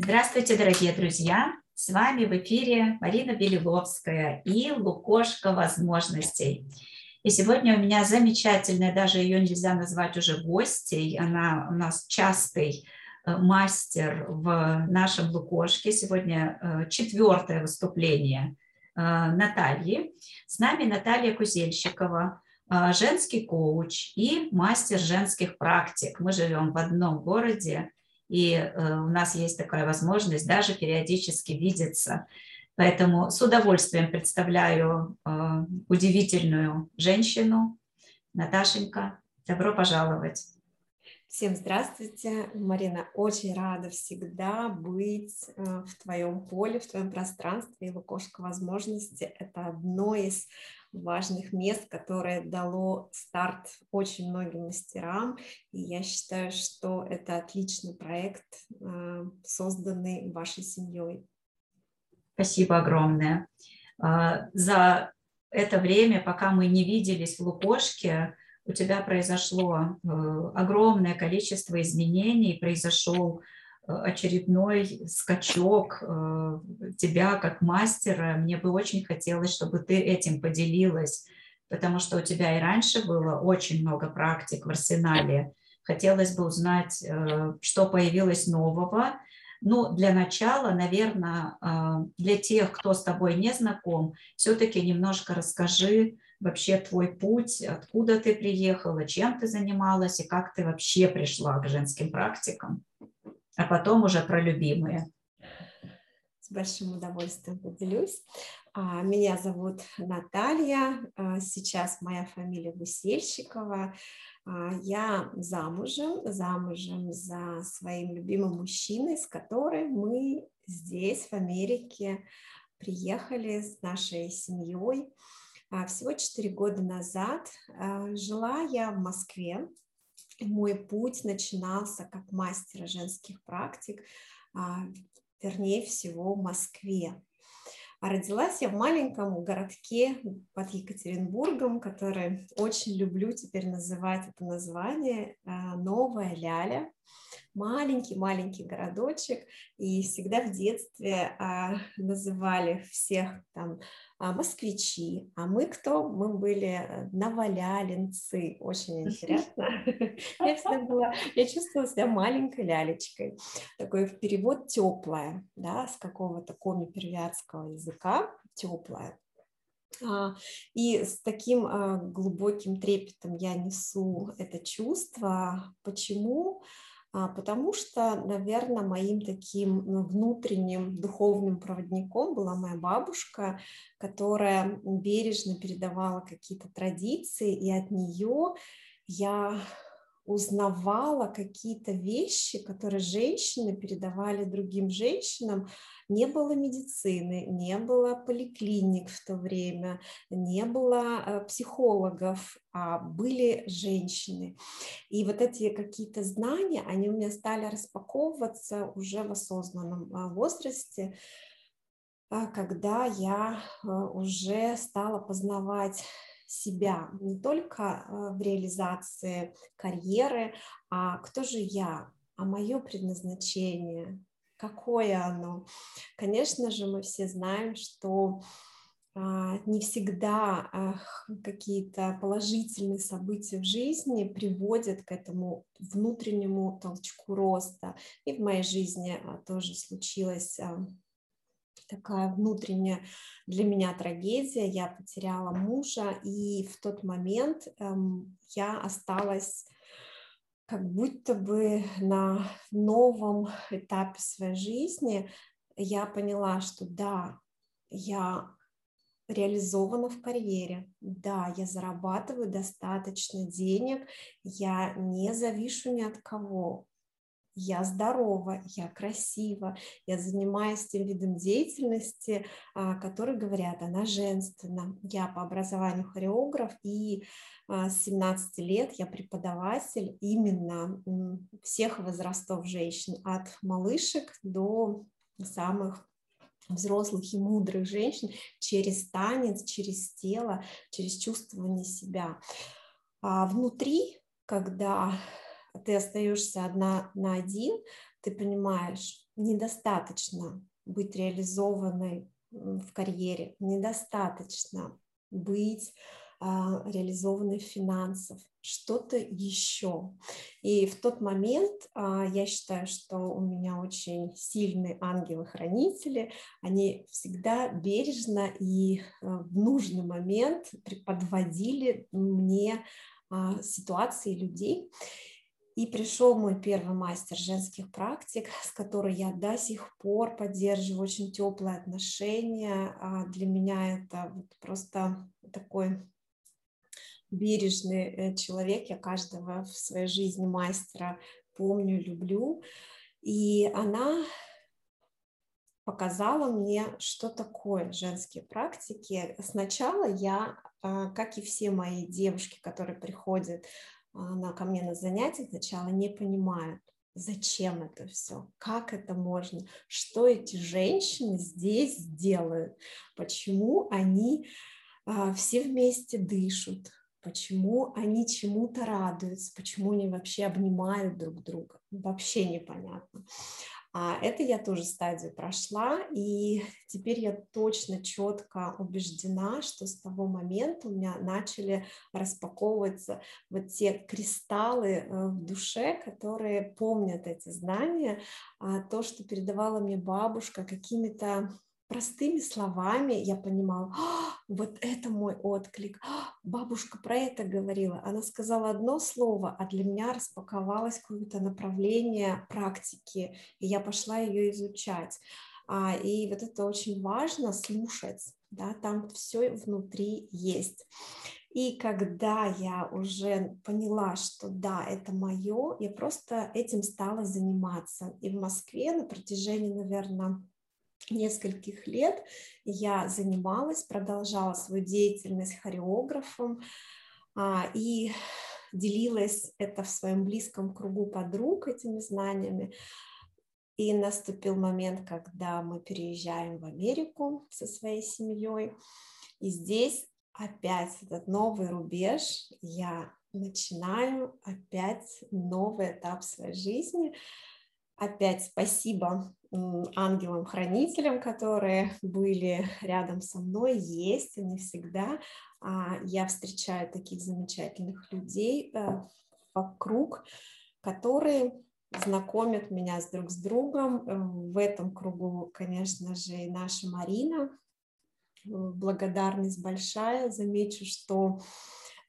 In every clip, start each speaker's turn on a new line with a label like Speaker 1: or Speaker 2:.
Speaker 1: Здравствуйте, дорогие друзья! С вами в эфире Марина Белиловская и Лукошка возможностей. И сегодня у меня замечательная, даже ее нельзя назвать уже гостей, она у нас частый э, мастер в нашем Лукошке. Сегодня э, четвертое выступление э, Натальи. С нами Наталья Кузельщикова, женский коуч и мастер женских практик. Мы живем в одном городе, и э, у нас есть такая возможность даже периодически видеться. Поэтому с удовольствием представляю э, удивительную женщину. Наташенька, добро пожаловать.
Speaker 2: Всем здравствуйте, Марина. Очень рада всегда быть э, в твоем поле, в твоем пространстве. И Лукошка возможности – это одно из важных мест, которое дало старт очень многим мастерам. И я считаю, что это отличный проект, э, созданный вашей семьей.
Speaker 1: Спасибо огромное. А, за это время, пока мы не виделись в Лукошке, у тебя произошло э, огромное количество изменений, произошел очередной скачок э, тебя как мастера. Мне бы очень хотелось, чтобы ты этим поделилась, потому что у тебя и раньше было очень много практик в арсенале. Хотелось бы узнать, э, что появилось нового. Ну, для начала, наверное, э, для тех, кто с тобой не знаком, все-таки немножко расскажи вообще твой путь, откуда ты приехала, чем ты занималась и как ты вообще пришла к женским практикам а потом уже про любимые.
Speaker 2: С большим удовольствием поделюсь. А, меня зовут Наталья, а, сейчас моя фамилия Гусельщикова. А, я замужем, замужем за своим любимым мужчиной, с которым мы здесь, в Америке, приехали с нашей семьей. Всего четыре года назад жила я в Москве, мой путь начинался как мастера женских практик, а, вернее всего в Москве. А родилась я в маленьком городке под Екатеринбургом, который очень люблю теперь называть это название а, Новая Ляля маленький-маленький городочек, и всегда в детстве а, называли всех там москвичи, а мы кто? Мы были э, новолялинцы, очень интересно. Я всегда была, я чувствовала себя маленькой лялечкой, такой перевод теплая, да, с какого-то коми-первятского языка, теплая. А, и с таким глубоким трепетом я несу это чувство. Почему? А, потому что, наверное, моим таким ну, внутренним духовным проводником была моя бабушка, которая бережно передавала какие-то традиции, и от нее я узнавала какие-то вещи, которые женщины передавали другим женщинам. Не было медицины, не было поликлиник в то время, не было э, психологов, а были женщины. И вот эти какие-то знания, они у меня стали распаковываться уже в осознанном а, возрасте, а, когда я э, уже стала познавать себя не только э, в реализации карьеры, а кто же я, а мое предназначение, какое оно. Конечно же, мы все знаем, что а, не всегда какие-то положительные события в жизни приводят к этому внутреннему толчку роста. И в моей жизни а, тоже случилось такая внутренняя для меня трагедия. Я потеряла мужа, и в тот момент эм, я осталась как будто бы на новом этапе своей жизни. Я поняла, что да, я реализована в карьере, да, я зарабатываю достаточно денег, я не завишу ни от кого, я здорова, я красива, я занимаюсь тем видом деятельности, а, который говорят, она женственна. Я по образованию хореограф, и а, с 17 лет я преподаватель именно всех возрастов женщин, от малышек до самых взрослых и мудрых женщин через танец, через тело, через чувствование себя. А внутри, когда ты остаешься одна на один, ты понимаешь, недостаточно быть реализованной в карьере, недостаточно быть а, реализованной финансов, что-то еще. И в тот момент а, я считаю, что у меня очень сильные ангелы-хранители, они всегда бережно и а, в нужный момент подводили мне ситуации людей. И пришел мой первый мастер женских практик, с которой я до сих пор поддерживаю очень теплые отношения. А для меня это вот просто такой бережный э, человек. Я каждого в своей жизни мастера помню, люблю. И она показала мне, что такое женские практики. Сначала я, а, как и все мои девушки, которые приходят она ко мне на занятия сначала не понимают, зачем это все, как это можно, что эти женщины здесь делают, почему они а, все вместе дышат, почему они чему-то радуются, почему они вообще обнимают друг друга, вообще непонятно. А это я тоже стадию прошла, и теперь я точно четко убеждена, что с того момента у меня начали распаковываться вот те кристаллы э, в душе, которые помнят эти знания, а то, что передавала мне бабушка какими-то простыми словами я понимала, а, вот это мой отклик, а, бабушка про это говорила, она сказала одно слово, а для меня распаковалось какое-то направление практики, и я пошла ее изучать. А, и вот это очень важно слушать, да, там все внутри есть. И когда я уже поняла, что да, это мое, я просто этим стала заниматься. И в Москве на протяжении, наверное, нескольких лет я занималась, продолжала свою деятельность хореографом а, и делилась это в своем близком кругу подруг этими знаниями. И наступил момент, когда мы переезжаем в Америку со своей семьей. И здесь опять этот новый рубеж. Я начинаю опять новый этап своей жизни. Опять спасибо ангелам-хранителям, которые были рядом со мной, есть они всегда. А, я встречаю таких замечательных людей э, вокруг, которые знакомят меня с друг с другом. В этом кругу, конечно же, и наша Марина. Благодарность большая. Замечу, что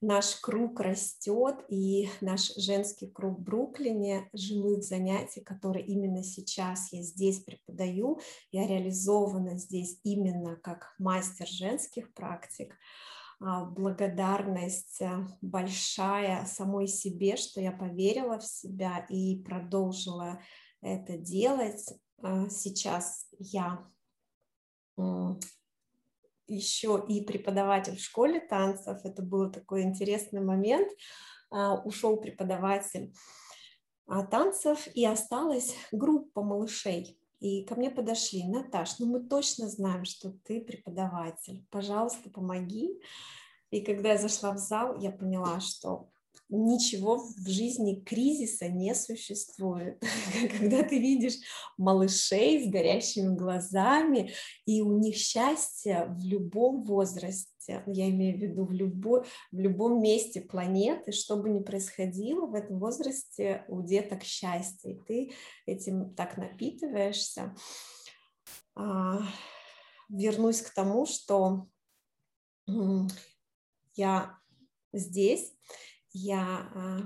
Speaker 2: наш круг растет, и наш женский круг в Бруклине, живых занятий, которые именно сейчас я здесь преподаю, я реализована здесь именно как мастер женских практик. А, благодарность э, большая самой себе, что я поверила в себя и продолжила это делать. А, сейчас я еще и преподаватель в школе танцев. Это был такой интересный момент. А, ушел преподаватель а, танцев, и осталась группа малышей. И ко мне подошли, Наташ, ну мы точно знаем, что ты преподаватель, пожалуйста, помоги. И когда я зашла в зал, я поняла, что ничего в жизни кризиса не существует. Когда ты видишь малышей с горящими глазами, и у них счастье в любом возрасте, я имею в виду в, любой, в любом месте планеты, что бы ни происходило, в этом возрасте у деток счастье, и ты этим так напитываешься. А, вернусь к тому, что я здесь, я а,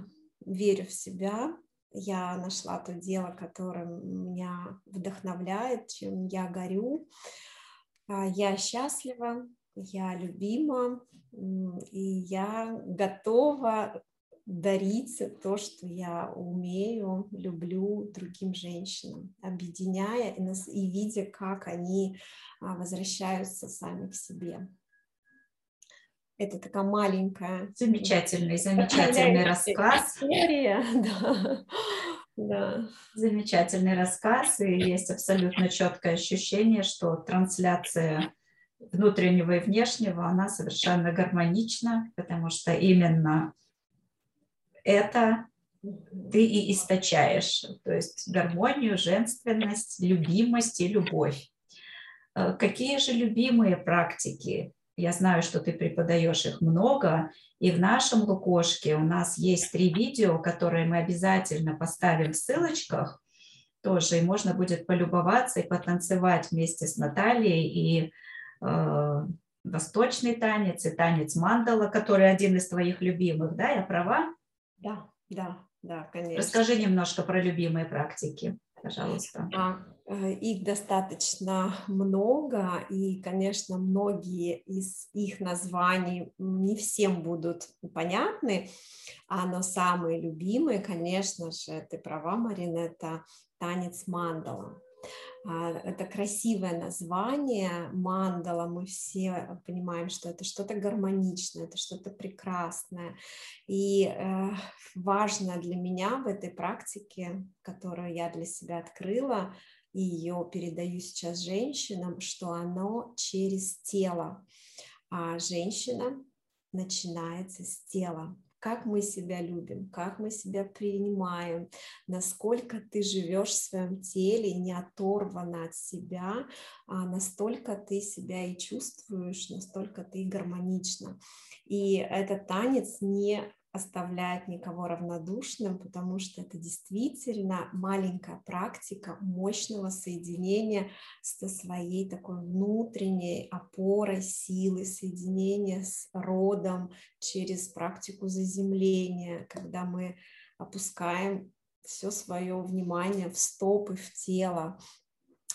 Speaker 2: верю в себя, я нашла то дело, которое меня вдохновляет, чем я горю. А, я счастлива, я любима, и я готова дарить то, что я умею, люблю другим женщинам, объединяя и, и видя, как они а, возвращаются сами к себе. Это такая маленькая...
Speaker 1: Замечательный, замечательный рассказ.
Speaker 2: История, да. Да.
Speaker 1: Замечательный рассказ, и есть абсолютно четкое ощущение, что трансляция внутреннего и внешнего, она совершенно гармонична, потому что именно это ты и источаешь, то есть гармонию, женственность, любимость и любовь. Э, какие же любимые практики? Я знаю, что ты преподаешь их много, и в нашем Лукошке у нас есть три видео, которые мы обязательно поставим в ссылочках тоже, и можно будет полюбоваться и потанцевать вместе с Натальей, и э, восточный танец, и танец мандала, который один из твоих любимых, да, я права?
Speaker 2: Да, да, да, конечно.
Speaker 1: Расскажи немножко про любимые практики, пожалуйста.
Speaker 2: А, э, их достаточно много, и, конечно, многие из их названий не всем будут понятны, а, но самые любимые, конечно же, ты права, Марина, это танец мандала. А, это красивое название мандала. Мы все понимаем, что это что-то гармоничное, это что-то прекрасное. И э, важно для меня в этой практике, которую я для себя открыла, и ее передаю сейчас женщинам, что оно через тело. А женщина начинается с тела как мы себя любим, как мы себя принимаем, насколько ты живешь в своем теле не оторвана от себя, а настолько ты себя и чувствуешь, настолько ты гармонична. И этот танец не оставляет никого равнодушным, потому что это действительно маленькая практика мощного соединения со своей такой внутренней опорой силы, соединения с родом через практику заземления, когда мы опускаем все свое внимание в стопы, в тело,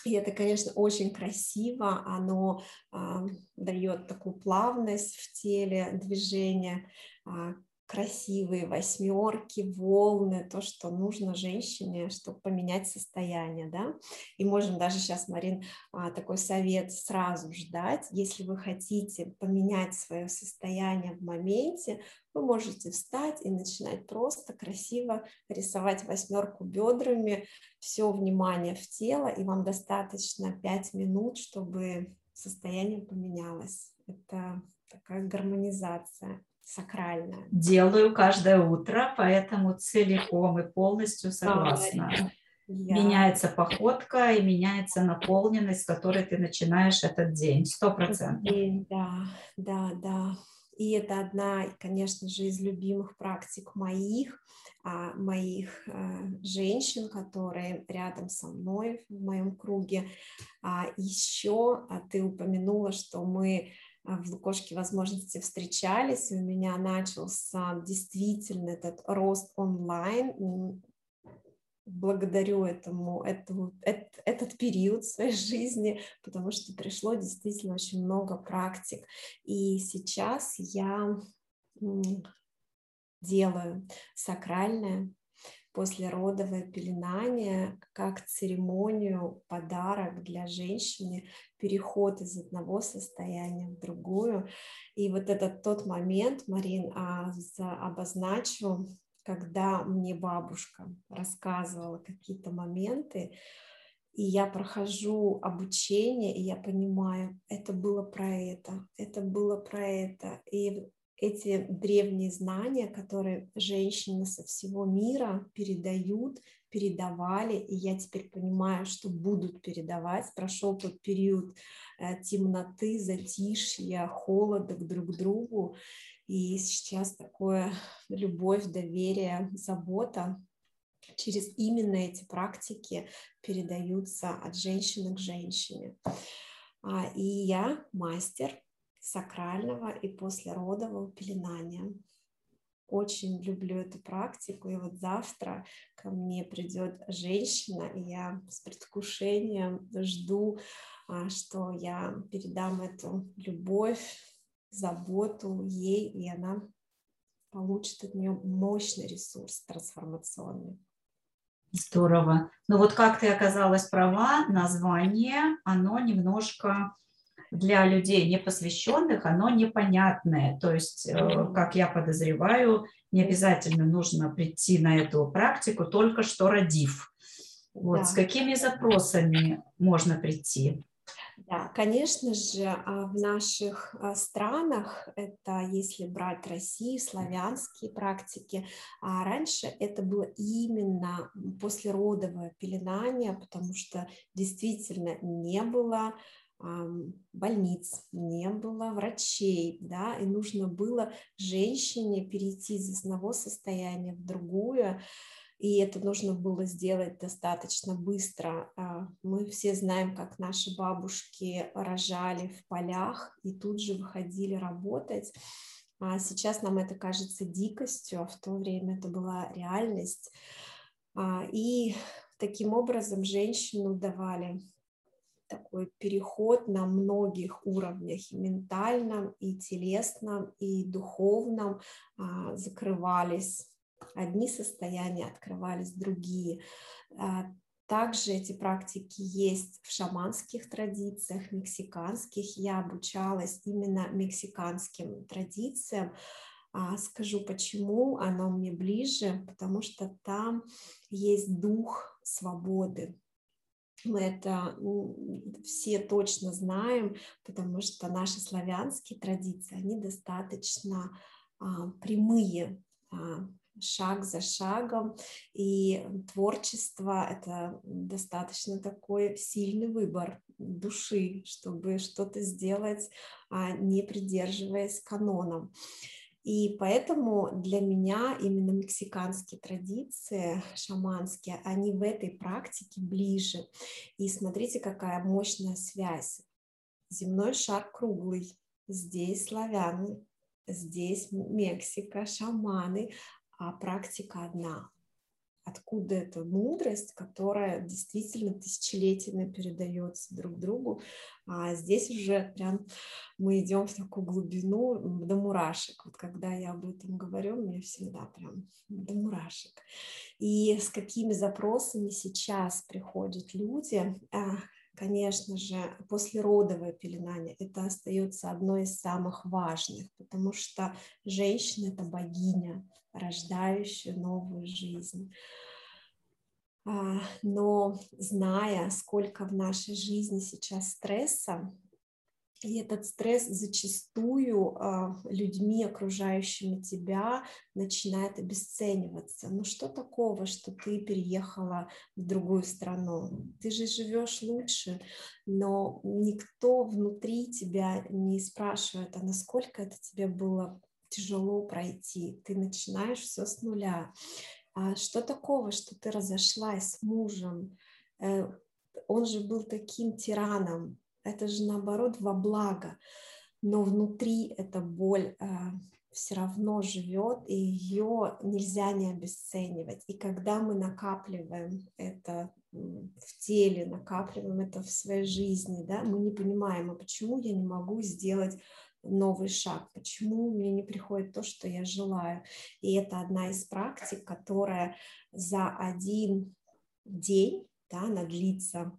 Speaker 2: и это, конечно, очень красиво, оно а, дает такую плавность в теле движения, а, красивые восьмерки, волны, то, что нужно женщине, чтобы поменять состояние, да. И можем даже сейчас, Марин, а, такой совет сразу ждать. Если вы хотите поменять свое состояние в моменте, вы можете встать и начинать просто красиво рисовать восьмерку бедрами, все внимание в тело, и вам достаточно 5 минут, чтобы состояние поменялось. Это такая гармонизация сакральное.
Speaker 1: Делаю каждое утро, поэтому целиком и полностью согласна. Я... Меняется походка и меняется наполненность, с которой ты начинаешь этот день, сто процентов.
Speaker 2: Да, да, да. И это одна, конечно же, из любимых практик моих, а, моих а, женщин, которые рядом со мной в моем круге. А еще а ты упомянула, что мы в Лукошке возможности встречались, у меня начался действительно этот рост онлайн. Благодарю этому, этому, этот, этот период своей жизни, потому что пришло действительно очень много практик. И сейчас я делаю сакральное послеродовое пеленание как церемонию, подарок для женщины, переход из одного состояния в другую. И вот этот тот момент, Марин, а, обозначу, когда мне бабушка рассказывала какие-то моменты, и я прохожу обучение, и я понимаю, это было про это, это было про это. И эти древние знания, которые женщины со всего мира передают, передавали, и я теперь понимаю, что будут передавать. Прошел тот период э, темноты, затишья, холода друг к другу, и сейчас такое любовь, доверие, забота через именно эти практики передаются от женщины к женщине. А, и я мастер сакрального и послеродового пеленания. Очень люблю эту практику, и вот завтра ко мне придет женщина, и я с предвкушением жду, а, что я передам эту любовь, заботу ей, и она получит от нее мощный ресурс трансформационный.
Speaker 1: Здорово. Ну вот как ты оказалась права, название, оно немножко для людей непосвященных оно непонятное. То есть, э, как я подозреваю, не обязательно нужно прийти на эту практику, только что родив. Вот да. с какими запросами можно прийти?
Speaker 2: Да, конечно же, а, в наших а, странах, это если брать Россию, славянские практики, а раньше это было именно послеродовое пеленание, потому что действительно не было больниц, не было врачей, да, и нужно было женщине перейти из одного состояния в другое, и это нужно было сделать достаточно быстро. А, мы все знаем, как наши бабушки рожали в полях и тут же выходили работать. А сейчас нам это кажется дикостью, а в то время это была реальность. А, и таким образом женщину давали такой переход на многих уровнях, и ментальном, и телесном, и духовном, закрывались одни состояния, открывались другие. А, также эти практики есть в шаманских традициях, мексиканских. Я обучалась именно мексиканским традициям. А, скажу почему, оно мне ближе, потому что там есть дух свободы. Мы это все точно знаем, потому что наши славянские традиции, они достаточно а, прямые, шаг за шагом, и творчество — это достаточно такой сильный выбор души, чтобы что-то сделать, а не придерживаясь канонам. И поэтому для меня именно мексиканские традиции, шаманские, они в этой практике ближе. И смотрите, какая мощная связь. Земной шар круглый, здесь славяне, здесь Мексика, шаманы, а практика одна. Откуда эта мудрость, которая действительно тысячелетиями передается друг другу. А здесь уже прям мы идем в такую глубину до мурашек. Вот когда я об этом говорю, мне всегда прям до мурашек. И с какими запросами сейчас приходят люди, а, конечно же, послеродовое пеленание, это остается одной из самых важных, потому что женщина – это богиня, рождающая новую жизнь. А, но зная, сколько в нашей жизни сейчас стресса, и этот стресс зачастую э, людьми, окружающими тебя, начинает обесцениваться. Ну что такого, что ты переехала в другую страну? Ты же живешь лучше, но никто внутри тебя не спрашивает, а насколько это тебе было тяжело пройти. Ты начинаешь все с нуля. А что такого, что ты разошлась с мужем? Э, он же был таким тираном, это же наоборот во благо, но внутри эта боль э, все равно живет, и ее нельзя не обесценивать. И когда мы накапливаем это в теле, накапливаем это в своей жизни, да, мы не понимаем, а почему я не могу сделать новый шаг, почему мне не приходит то, что я желаю. И это одна из практик, которая за один день, да, она длится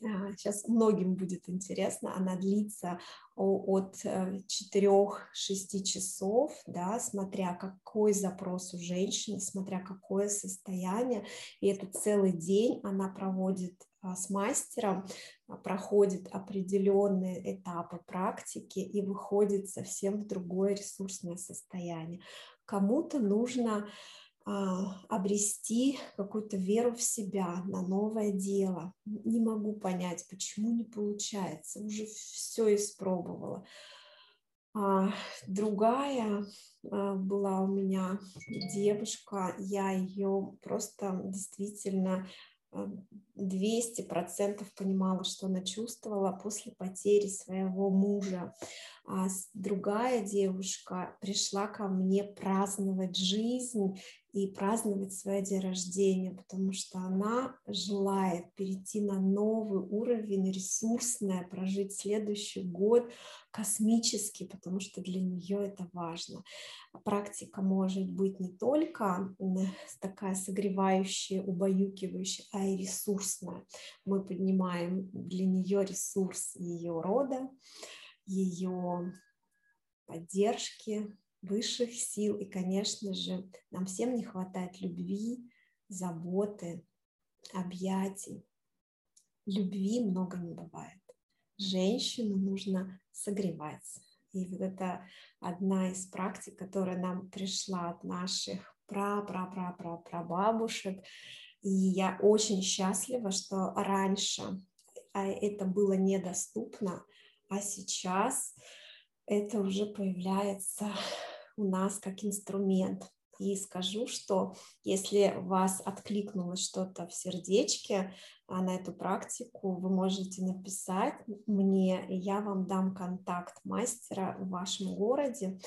Speaker 2: сейчас а, многим будет интересно, она длится от 4-6 э, часов, да, смотря какой запрос у женщины, смотря какое состояние, и это целый день она проводит а, с мастером, а, проходит определенные этапы практики и выходит совсем в другое ресурсное состояние. Кому-то нужно обрести какую-то веру в себя, на новое дело. Не могу понять, почему не получается. Уже все испробовала. А, другая а, была у меня девушка, я ее просто действительно 200 процентов понимала, что она чувствовала после потери своего мужа. А другая девушка пришла ко мне праздновать жизнь и праздновать свой день рождения, потому что она желает перейти на новый уровень, ресурсное, прожить следующий год космический, потому что для нее это важно. Практика может быть не только такая согревающая, убаюкивающая, а и ресурсная. Мы поднимаем для нее ресурс ее рода, ее поддержки, высших сил. И, конечно же, нам всем не хватает любви, заботы, объятий. Любви много не бывает. женщину нужно согревать. И вот это одна из практик, которая нам пришла от наших пра-пра-пра-пра-прабабушек. И я очень счастлива, что раньше а, это было недоступно, а сейчас это уже появляется у нас как инструмент и скажу, что если вас откликнулось что-то в сердечке а на эту практику, вы можете написать мне, и я вам дам контакт мастера в вашем городе.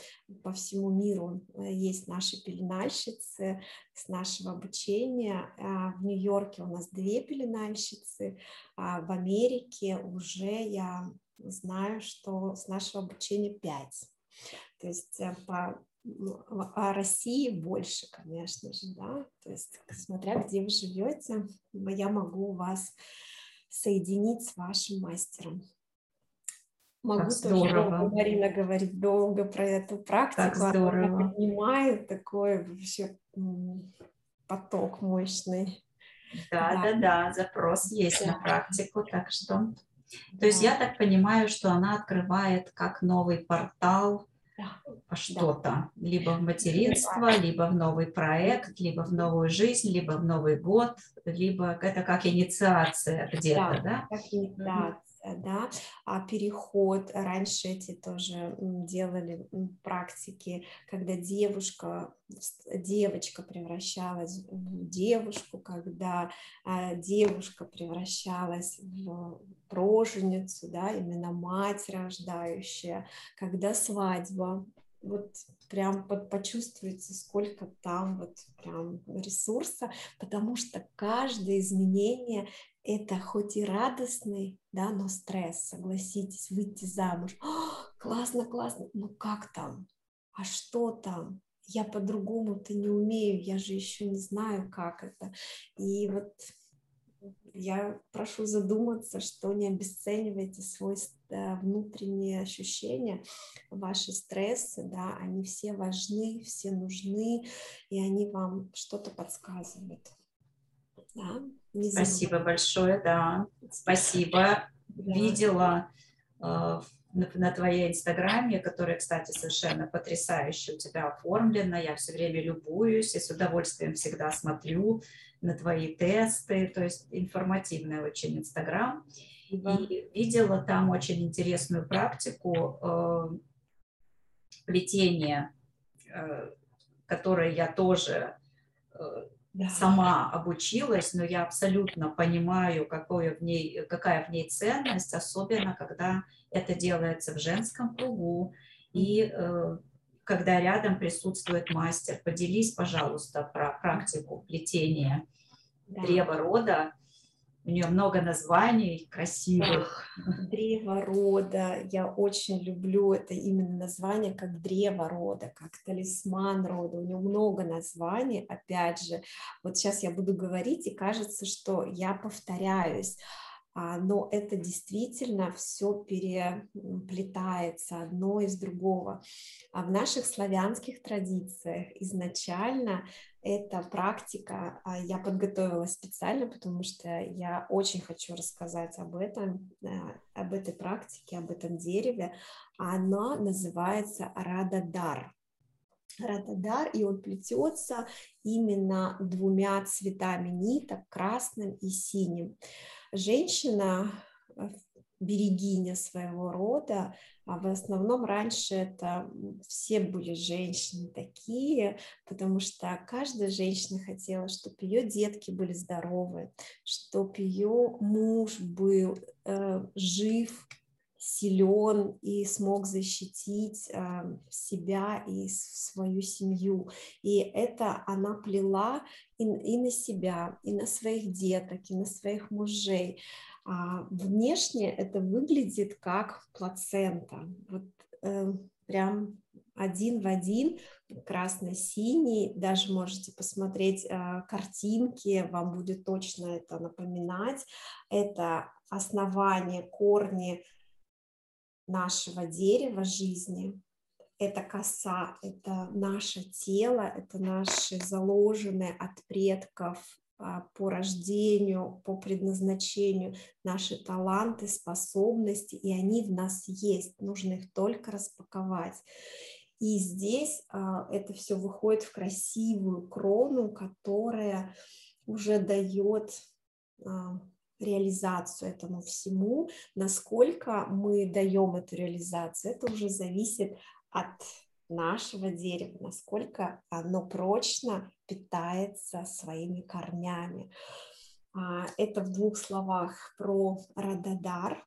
Speaker 2: По всему миру э, есть наши пеленальщицы с нашего обучения. А в Нью-Йорке у нас две пеленальщицы, а в Америке уже я знаю, что с нашего обучения пять. То есть э, по о России больше, конечно же, да, то есть смотря где вы живете, я могу вас соединить с вашим мастером. Могу как тоже здорово. Марина говорить долго про эту практику, как здорово. она поднимает такой вообще поток мощный.
Speaker 1: Да, да, да, да, запрос есть да. на практику, так что... То да. есть я так понимаю, что она открывает как новый портал. Что-то, да. либо в материнство, либо в новый проект, либо в новую жизнь, либо в Новый год, либо это как инициация где-то, да?
Speaker 2: да? Как инициация да, а переход, раньше эти тоже делали практики, когда девушка, девочка превращалась в девушку, когда а, девушка превращалась в роженицу, да, именно мать рождающая, когда свадьба, вот прям вот почувствуете, сколько там вот прям ресурса, потому что каждое изменение это хоть и радостный, да, но стресс, согласитесь, выйти замуж. О, классно, классно, ну как там? А что там? Я по-другому-то не умею, я же еще не знаю, как это. И вот я прошу задуматься, что не обесценивайте свой э, внутренние ощущения, ваши стрессы, да, они все важны, все нужны, и они вам что-то подсказывают.
Speaker 1: Да? Спасибо большое, да, спасибо. Да. Видела э, на, на твоей инстаграме, которая, кстати, совершенно потрясающе у тебя оформлена. Я все время любуюсь и с удовольствием всегда смотрю на твои тесты. То есть информативный очень инстаграм. Да. И видела там очень интересную практику э, плетения, э, которой я тоже э, да. сама обучилась, но я абсолютно понимаю, какое в ней, какая в ней ценность, особенно когда это делается в женском кругу и э, когда рядом присутствует мастер. Поделись, пожалуйста, про практику плетения да. древа рода у нее много названий красивых.
Speaker 2: Древо рода. Я очень люблю это именно название как древо рода, как талисман рода. У нее много названий. Опять же, вот сейчас я буду говорить, и кажется, что я повторяюсь. А, но это действительно все переплетается одно из другого. А в наших славянских традициях изначально эта практика, а, я подготовила специально, потому что я очень хочу рассказать об этом, об этой практике, об этом дереве. Она называется Рададар. Рададар, и он плетется именно двумя цветами ниток, красным и синим. Женщина, э, берегиня своего рода, а в основном раньше это все были женщины такие, потому что каждая женщина хотела, чтобы ее детки были здоровы, чтобы ее муж был э, жив, силен и смог защитить э, себя и свою семью. И это она плела и, и на себя, и на своих деток, и на своих мужей. А внешне это выглядит как плацента. Вот э, прям один в один, красно-синий, даже можете посмотреть э, картинки, вам будет точно это напоминать. Это основание, корни нашего дерева жизни. Это коса, это наше тело, это наши заложенные от предков а, по рождению, по предназначению, наши таланты, способности, и они в нас есть, нужно их только распаковать. И здесь а, это все выходит в красивую крону, которая уже дает а, реализацию этому всему. Насколько мы даем эту реализацию, это уже зависит от нашего дерева, насколько оно прочно питается своими корнями. А, это в двух словах про Рададар.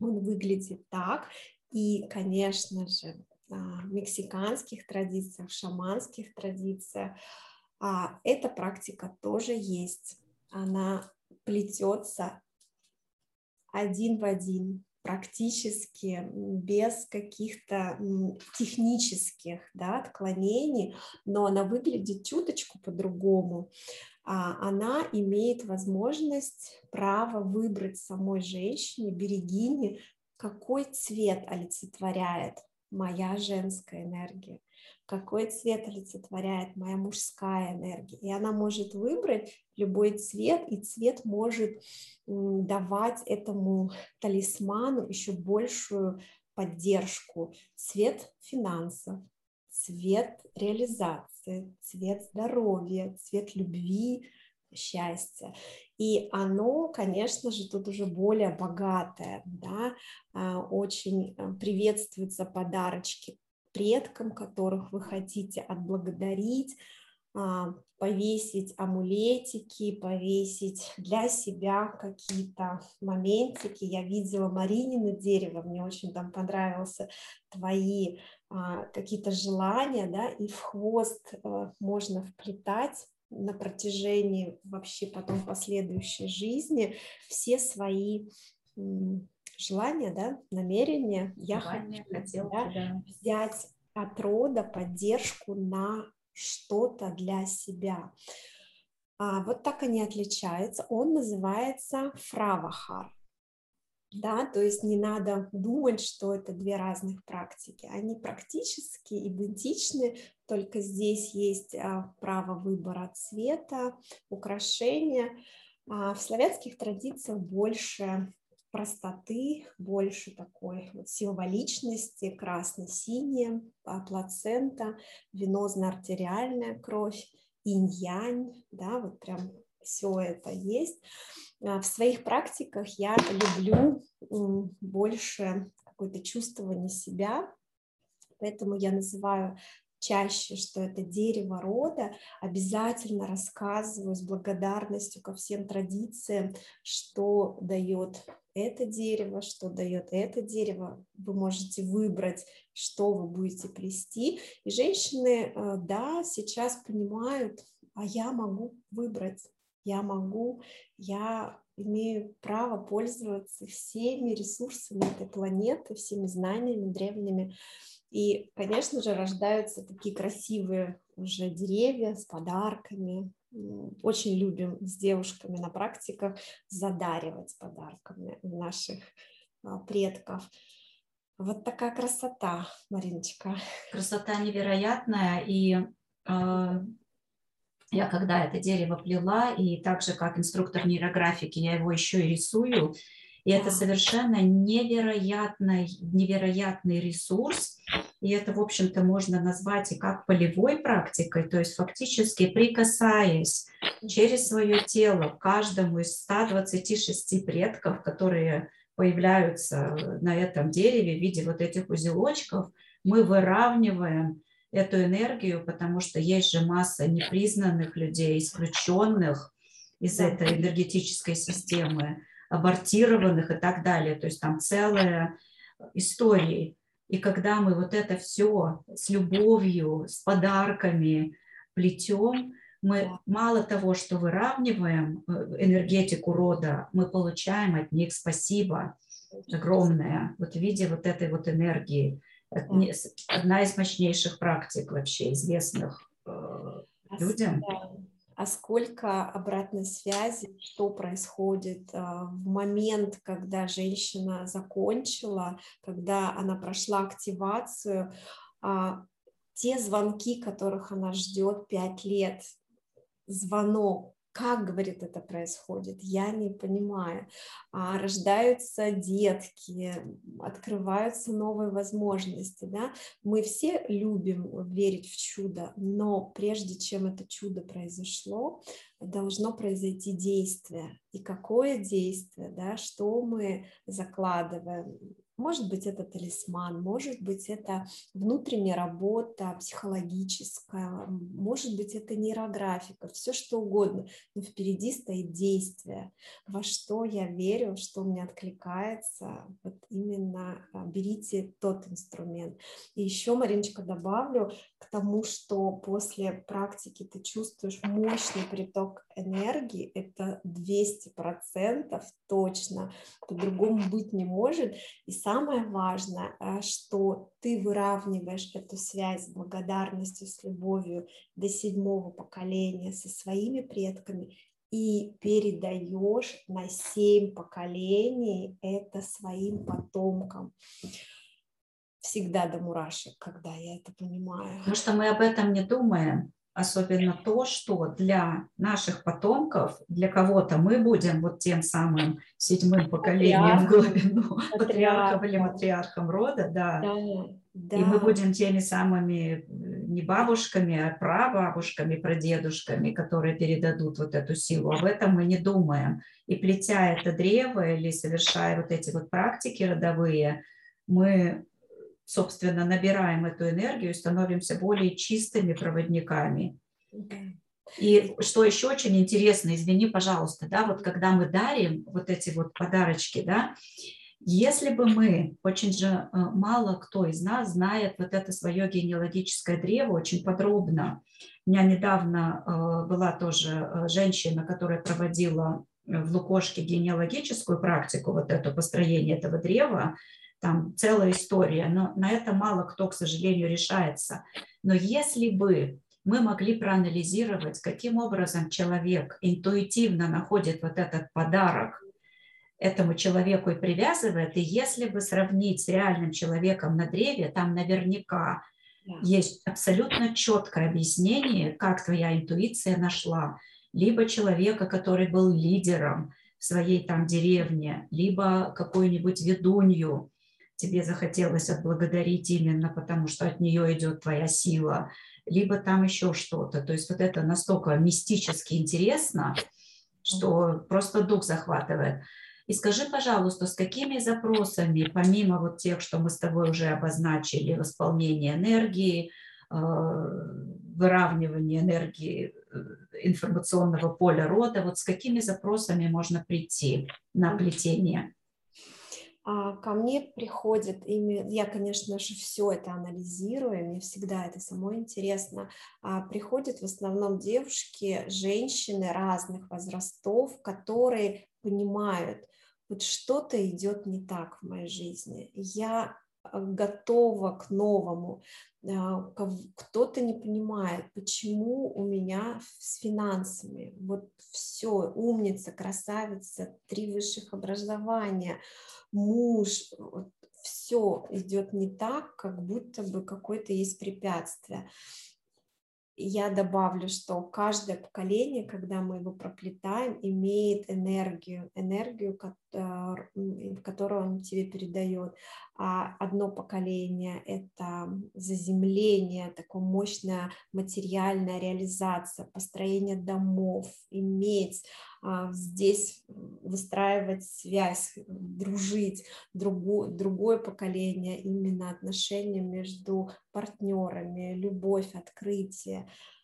Speaker 2: Он выглядит так. И, конечно же, а, в мексиканских традициях, в шаманских традициях а, эта практика тоже есть. Она плетется один в один практически без каких-то технических да, отклонений, но она выглядит чуточку по-другому. А она имеет возможность, право выбрать самой женщине, берегине, какой цвет олицетворяет моя женская энергия, какой цвет олицетворяет моя мужская энергия. И она может выбрать любой цвет, и цвет может давать этому талисману еще большую поддержку. Цвет финансов, цвет реализации, цвет здоровья, цвет любви, счастья. И оно, конечно же, тут уже более богатое, да, а, очень э, приветствуются подарочки предкам, которых вы хотите отблагодарить, а, повесить амулетики, повесить для себя какие-то моментики. Я видела Маринина дерево, мне очень там понравился твои а, какие-то желания, да, и в хвост а, можно вплетать на протяжении вообще потом последующей жизни все свои желания, да, намерения. Я хочу да, взять от рода поддержку на что-то для себя. А, вот так они отличаются. Он называется фравахар. Да, то есть не надо думать, что это две разных практики. Они практически идентичны, только здесь есть а, право выбора цвета, украшения. А в славянских традициях больше простоты, больше такой вот символичности, красно-синяя, плацента, венозно-артериальная кровь, инь-янь, да, вот прям все это есть. А в своих практиках я люблю больше какое-то чувствование себя, поэтому я называю чаще, что это дерево рода, обязательно рассказываю с благодарностью ко всем традициям, что дает это дерево, что дает это дерево. Вы можете выбрать, что вы будете плести. И женщины, э, да, сейчас понимают, а я могу выбрать, я могу, я имею право пользоваться всеми ресурсами этой планеты, всеми знаниями древними. И, конечно же, рождаются такие красивые уже деревья с подарками. Очень любим с девушками на практиках задаривать подарками наших а, предков. Вот такая красота, Мариночка.
Speaker 1: Красота невероятная. И э, я когда это дерево плела, и так же, как инструктор нейрографики, я его еще и рисую, и это совершенно невероятный, невероятный ресурс. И это, в общем-то, можно назвать и как полевой практикой, то есть фактически прикасаясь через свое тело к каждому из 126 предков, которые появляются на этом дереве в виде вот этих узелочков, мы выравниваем эту энергию, потому что есть же масса непризнанных людей, исключенных из этой энергетической системы абортированных и так далее. То есть там целая история. И когда мы вот это все с любовью, с подарками плетем, мы мало того, что выравниваем э, энергетику рода, мы получаем от них спасибо огромное вот в виде вот этой вот энергии. Одна из мощнейших практик вообще известных э, людям
Speaker 2: а сколько обратной связи, что происходит а, в момент, когда женщина закончила, когда она прошла активацию, а, те звонки, которых она ждет пять лет, звонок как, говорит, это происходит, я не понимаю. А рождаются детки, открываются новые возможности, да. Мы все любим верить в чудо, но прежде чем это чудо произошло, должно произойти действие. И какое действие, да, что мы закладываем, может быть, это талисман, может быть, это внутренняя работа психологическая, может быть, это нейрографика, все что угодно, но впереди стоит действие. Во что я верю, что мне откликается, вот именно а, берите тот инструмент. И еще, Мариночка, добавлю к тому, что после практики ты чувствуешь мощный приток энергии, это 200% точно, по-другому быть не может. И самое важное, э, что ты выравниваешь эту связь с благодарностью, с любовью до седьмого поколения со своими предками и передаешь на семь поколений это своим потомкам всегда до мурашек, когда я это понимаю.
Speaker 1: Потому что мы об этом не думаем особенно то, что для наших потомков, для кого-то мы будем вот тем самым седьмым поколением глубину, патриархом или матриархом рода, да. да, да. И мы будем теми самыми э, не бабушками, а прабабушками, прадедушками, которые передадут вот эту силу. Об этом мы не думаем. И плетя это древо или совершая вот эти вот практики родовые, мы собственно, набираем эту энергию становимся более чистыми проводниками. И что еще очень интересно, извини, пожалуйста, да, вот когда мы дарим вот эти вот подарочки, да, если бы мы, очень же э, мало кто из нас знает вот это свое генеалогическое древо очень подробно. У меня недавно э, была тоже э, женщина, которая проводила в Лукошке генеалогическую практику, вот это построение этого древа, там целая история, но на это мало кто, к сожалению, решается. Но если бы мы могли проанализировать, каким образом человек интуитивно находит вот этот подарок этому человеку и привязывает, и если бы сравнить с реальным человеком на древе, там наверняка да. есть абсолютно четкое объяснение, как твоя интуиция нашла либо человека, который был лидером в своей там деревне, либо какую-нибудь ведунью, тебе захотелось отблагодарить именно потому, что от нее идет твоя сила, либо там еще что-то. То есть вот это настолько мистически интересно, что просто дух захватывает. И скажи, пожалуйста, с какими запросами, помимо вот тех, что мы с тобой уже обозначили, восполнение энергии, э, выравнивание энергии э, информационного поля рода, вот с какими запросами можно прийти на плетение?
Speaker 2: А, ко мне приходят, я, конечно же, все это анализирую, мне всегда это самое интересно, а, приходят в основном девушки, женщины разных возрастов, которые понимают, вот что-то идет не так в моей жизни, я готова к новому. Кто-то не понимает, почему у меня с финансами. Вот все, умница, красавица, три высших образования, муж, вот, все идет не так, как будто бы какое-то есть препятствие я добавлю, что каждое поколение, когда мы его проплетаем, имеет энергию, энергию, которую он тебе передает. А одно поколение – это заземление, такое мощная материальная реализация, построение домов, иметь а, здесь выстраивать связь, дружить. Другу, другое поколение именно отношения между партнерами, любовь, открытие а,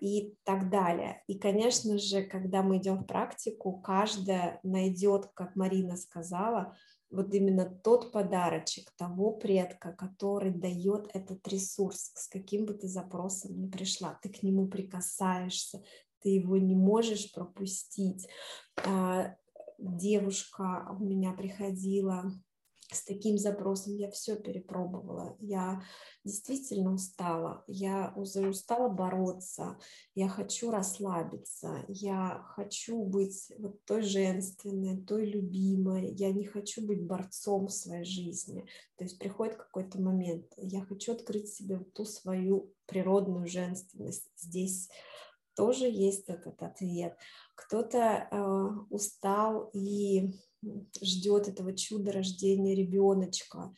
Speaker 2: и так далее. И, конечно же, когда мы идем в практику, каждая найдет, как Марина сказала, вот именно тот подарочек того предка, который дает этот ресурс, с каким бы ты запросом ни пришла, ты к нему прикасаешься, ты его не можешь пропустить. А, девушка у меня приходила с таким запросом, я все перепробовала, я действительно устала, я уже устала бороться, я хочу расслабиться, я хочу быть вот той женственной, той любимой, я не хочу быть борцом в своей жизни. То есть приходит какой-то момент, я хочу открыть себе ту свою природную женственность здесь, тоже есть этот ответ. Кто-то э, устал и ждет этого чуда рождения ребеночка.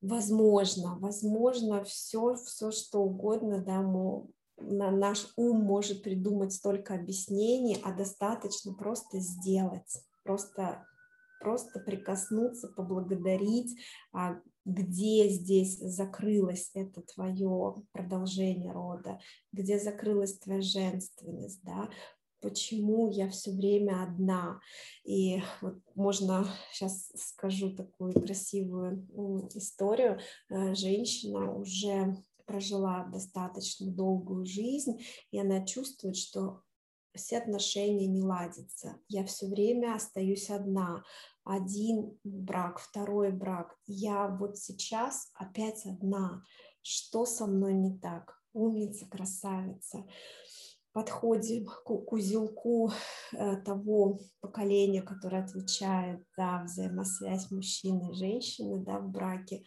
Speaker 2: Возможно, возможно, все, все что угодно, да, мы, на, наш ум может придумать столько объяснений, а достаточно просто сделать, просто, просто прикоснуться, поблагодарить, а где здесь закрылось это твое продолжение рода, где закрылась твоя женственность, да, почему я все время одна. И вот можно сейчас скажу такую красивую историю. Э, женщина уже прожила достаточно долгую жизнь, и она чувствует, что все отношения не ладятся. Я все время остаюсь одна. Один брак, второй брак. Я вот сейчас опять одна. Что со мной не так? Умница, красавица подходим к узелку э, того поколения, которое отвечает за взаимосвязь мужчины и женщины да, в браке,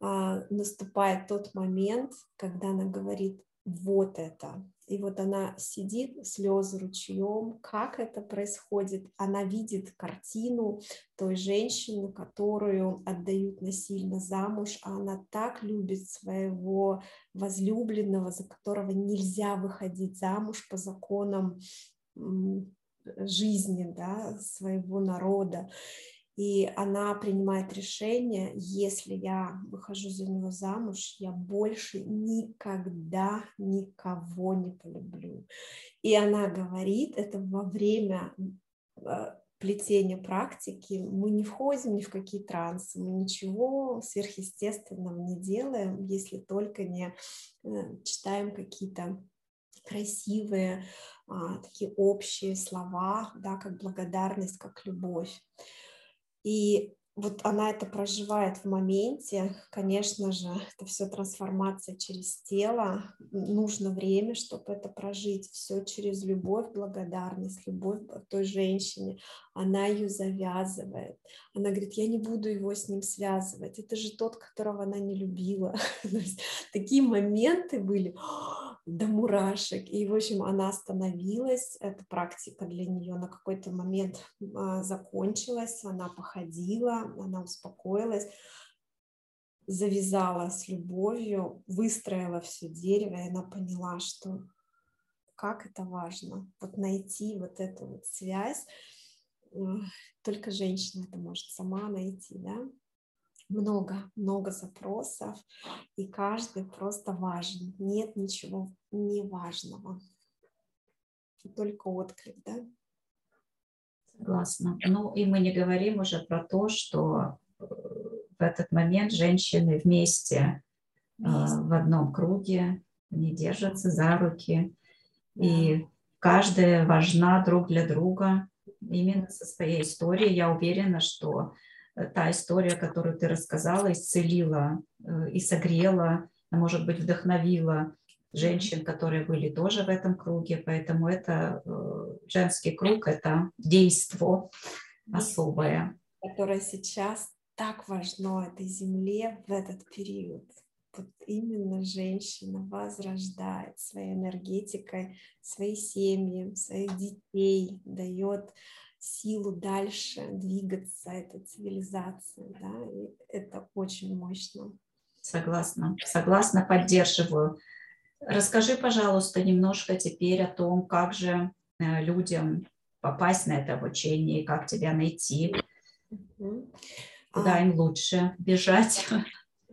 Speaker 2: а, наступает тот момент, когда она говорит, вот это. И вот она сидит, слезы ручьем, как это происходит. Она видит картину той женщины, которую отдают насильно замуж, а она так любит своего возлюбленного, за которого нельзя выходить замуж по законам жизни да, своего народа. И она принимает решение, если я выхожу за него замуж, я больше никогда никого не полюблю. И она говорит это во время а, плетения практики. Мы не входим ни в какие трансы, мы ничего сверхъестественного не делаем, если только не э, читаем какие-то красивые, а, такие общие слова, да, как благодарность, как любовь. И вот она это проживает в моменте, конечно же, это все трансформация через тело, нужно время, чтобы это прожить, все через любовь, благодарность, любовь к той женщине, она ее завязывает, она говорит, я не буду его с ним связывать, это же тот, которого она не любила, такие моменты были, до мурашек. И, в общем, она остановилась, эта практика для нее на какой-то момент а, закончилась, она походила, она успокоилась, завязала с любовью, выстроила все дерево, и она поняла, что как это важно, вот найти вот эту вот связь, только женщина это может сама найти, да, много, много запросов, и каждый просто важен. Нет ничего неважного. Только отклик, да?
Speaker 1: Согласна. Ну и мы не говорим уже про то, что э, в этот момент женщины вместе, вместе. в одном круге, они держатся за руки, да. и каждая важна друг для друга именно со своей историей. Я уверена, что Э, та история, которую ты рассказала, исцелила э, и согрела, а может быть, вдохновила женщин, которые были тоже в этом круге. Поэтому это э, женский круг, это действо особое.
Speaker 2: Которое сейчас так важно этой земле в этот период. Вот именно женщина возрождает своей энергетикой свои семьи, своих детей, дает силу дальше двигаться этой цивилизации, да, и это очень мощно.
Speaker 1: Согласна, согласна, поддерживаю. Расскажи, пожалуйста, немножко теперь о том, как же э, людям попасть на это обучение, как тебя найти, куда а... им лучше бежать.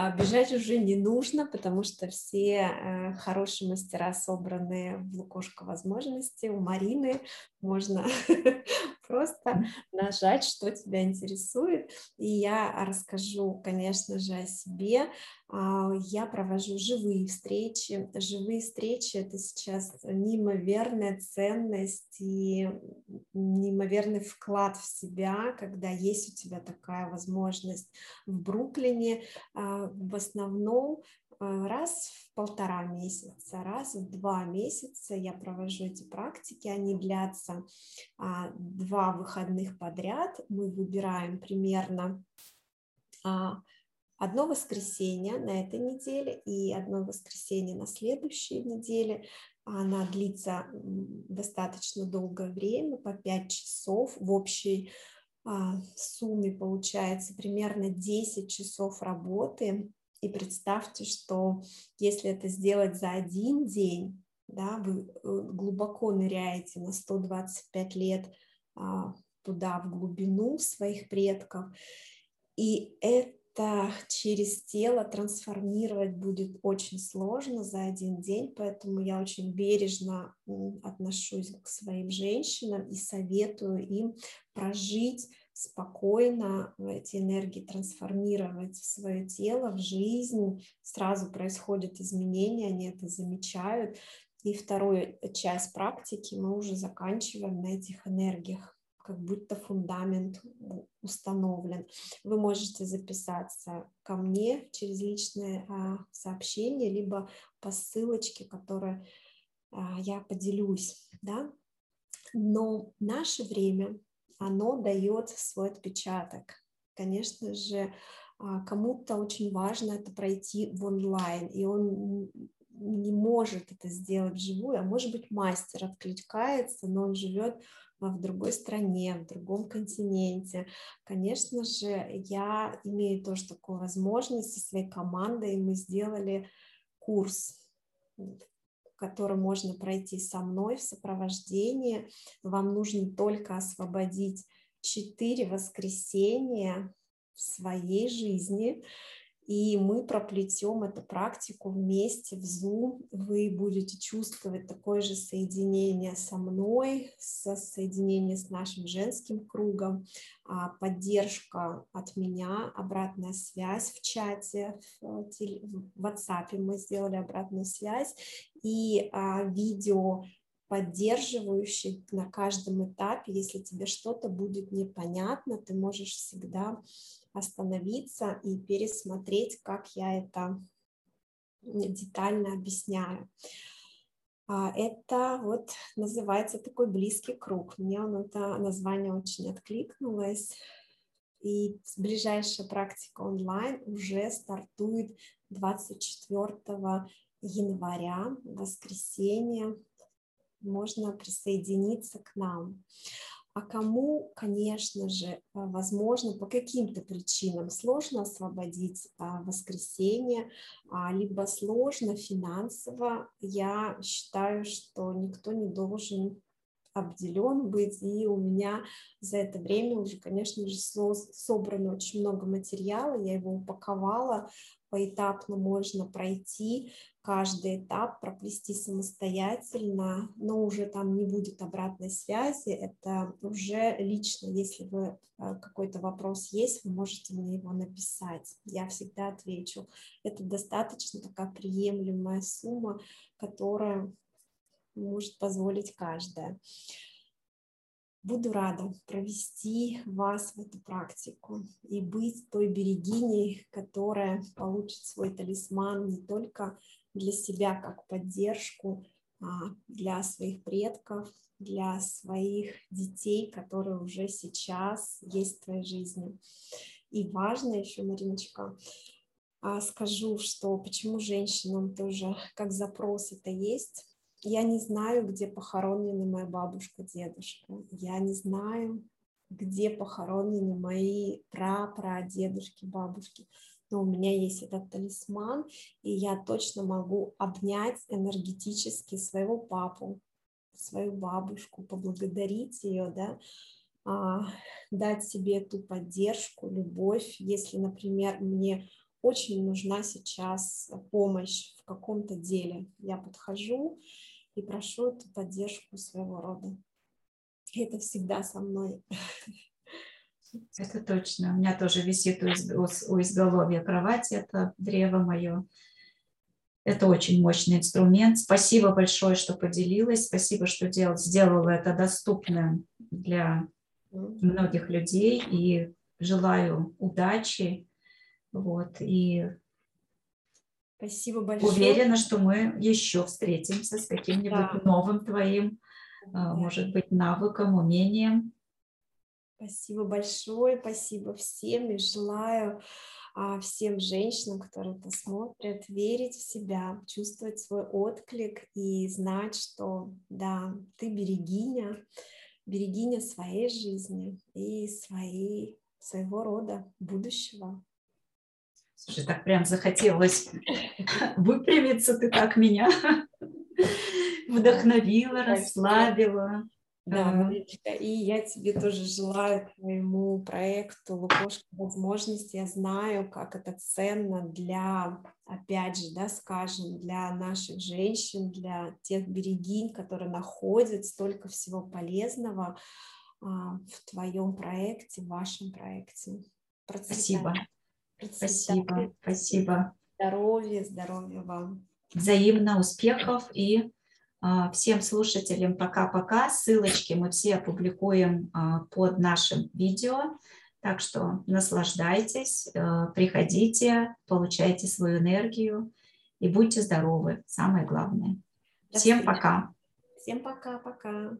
Speaker 2: А бежать уже не нужно, потому что все э, хорошие мастера собраны в лукошко возможности. У Марины можно просто нажать, что тебя интересует. И я расскажу, конечно же, о себе. А, я провожу живые встречи. Живые встречи — это сейчас неимоверная ценность и неимоверный вклад в себя, когда есть у тебя такая возможность в Бруклине. А, в основном раз в полтора месяца, раз в два месяца я провожу эти практики, они длятся а, два выходных подряд, мы выбираем примерно а, одно воскресенье на этой неделе и одно воскресенье на следующей неделе. Она длится достаточно долгое время, по 5 часов. В общей а, сумме получается примерно 10 часов работы. И представьте, что если это сделать за один день, да, вы э, глубоко ныряете на 125 лет а, туда, в глубину своих предков, и это через тело трансформировать будет очень сложно за один день, поэтому я очень бережно отношусь к своим женщинам и советую им прожить спокойно эти энергии трансформировать в свое тело, в жизнь. Сразу происходят изменения, они это замечают. И вторую часть практики мы уже заканчиваем на этих энергиях как будто фундамент установлен. Вы можете записаться ко мне через личное а, сообщение, либо по ссылочке, которую а, я поделюсь. Да? Но наше время, оно дает свой отпечаток. Конечно же, а, кому-то очень важно это пройти в онлайн, и он не может это сделать вживую, а может быть мастер откликается, но он живет в другой стране, в другом континенте. Конечно же, я имею тоже такую возможность со своей командой. Мы сделали курс, который можно пройти со мной в сопровождении. Вам нужно только освободить четыре воскресенья в своей жизни и мы проплетем эту практику вместе в Zoom. Вы будете чувствовать такое же соединение со мной, со соединение с нашим женским кругом, а, поддержка от меня, обратная связь в чате, в, WhatsApp мы сделали обратную связь и а, видео поддерживающий на каждом этапе. Если тебе что-то будет непонятно, ты можешь всегда остановиться и пересмотреть, как я это детально объясняю. А, это вот называется такой близкий круг. Мне он это название очень откликнулось. И ближайшая практика онлайн уже стартует 24 января, воскресенье. Можно присоединиться к нам. А кому, конечно же, э, возможно, по каким-то причинам сложно освободить а, воскресенье, а, либо сложно финансово, я считаю, что никто не должен обделен быть, и у меня за это время уже, конечно же, собрано очень много материала, я его упаковала, поэтапно можно пройти каждый этап, проплести самостоятельно, но уже там не будет обратной связи, это уже лично, если вы э, какой-то вопрос есть, вы можете мне его написать, я всегда отвечу. Это достаточно такая приемлемая сумма, которая может позволить каждая. Буду рада провести вас в эту практику и быть той берегиней, которая получит свой талисман не только для себя как поддержку, а для своих предков, для своих детей, которые уже сейчас есть в твоей жизни. И важно еще, Мариночка, а, скажу, что почему женщинам тоже как запрос это есть, я не знаю, где похоронены моя бабушка, дедушка. Я не знаю, где похоронены мои пра-прадедушки, бабушки. Но у меня есть этот талисман, и я точно могу обнять энергетически своего папу, свою бабушку, поблагодарить ее, да, а, дать себе эту поддержку, любовь. Если, например, мне очень нужна сейчас помощь каком-то деле, я подхожу и прошу эту поддержку своего рода. И это всегда со мной.
Speaker 1: Это точно. У меня тоже висит у, у изголовья кровати, это древо мое. Это очень мощный инструмент. Спасибо большое, что поделилась. Спасибо, что дел, сделала это доступным для многих людей. И желаю удачи. Вот. И
Speaker 2: Спасибо большое.
Speaker 1: Уверена, что мы еще встретимся с каким-нибудь да. новым твоим, да. может быть, навыком, умением.
Speaker 2: Спасибо большое, спасибо всем и желаю а, всем женщинам, которые это смотрят, верить в себя, чувствовать свой отклик и знать, что да, ты берегиня, берегиня своей жизни и своей, своего рода будущего.
Speaker 1: Слушай, так прям захотелось выпрямиться, ты так меня вдохновила, расслабила.
Speaker 2: Да, Маричка, и я тебе тоже желаю твоему проекту «Лукошка возможности». Я знаю, как это ценно для, опять же, да, скажем, для наших женщин, для тех берегинь, которые находят столько всего полезного а, в твоем проекте, в вашем проекте.
Speaker 1: Процветание. Спасибо. Спасибо. Спасибо.
Speaker 2: Здоровья, здоровья вам.
Speaker 1: Взаимно успехов и а, всем слушателям пока-пока. Ссылочки мы все опубликуем а, под нашим видео. Так что наслаждайтесь, а, приходите, получайте свою энергию и будьте здоровы. Самое главное. Всем пока.
Speaker 2: Всем пока-пока.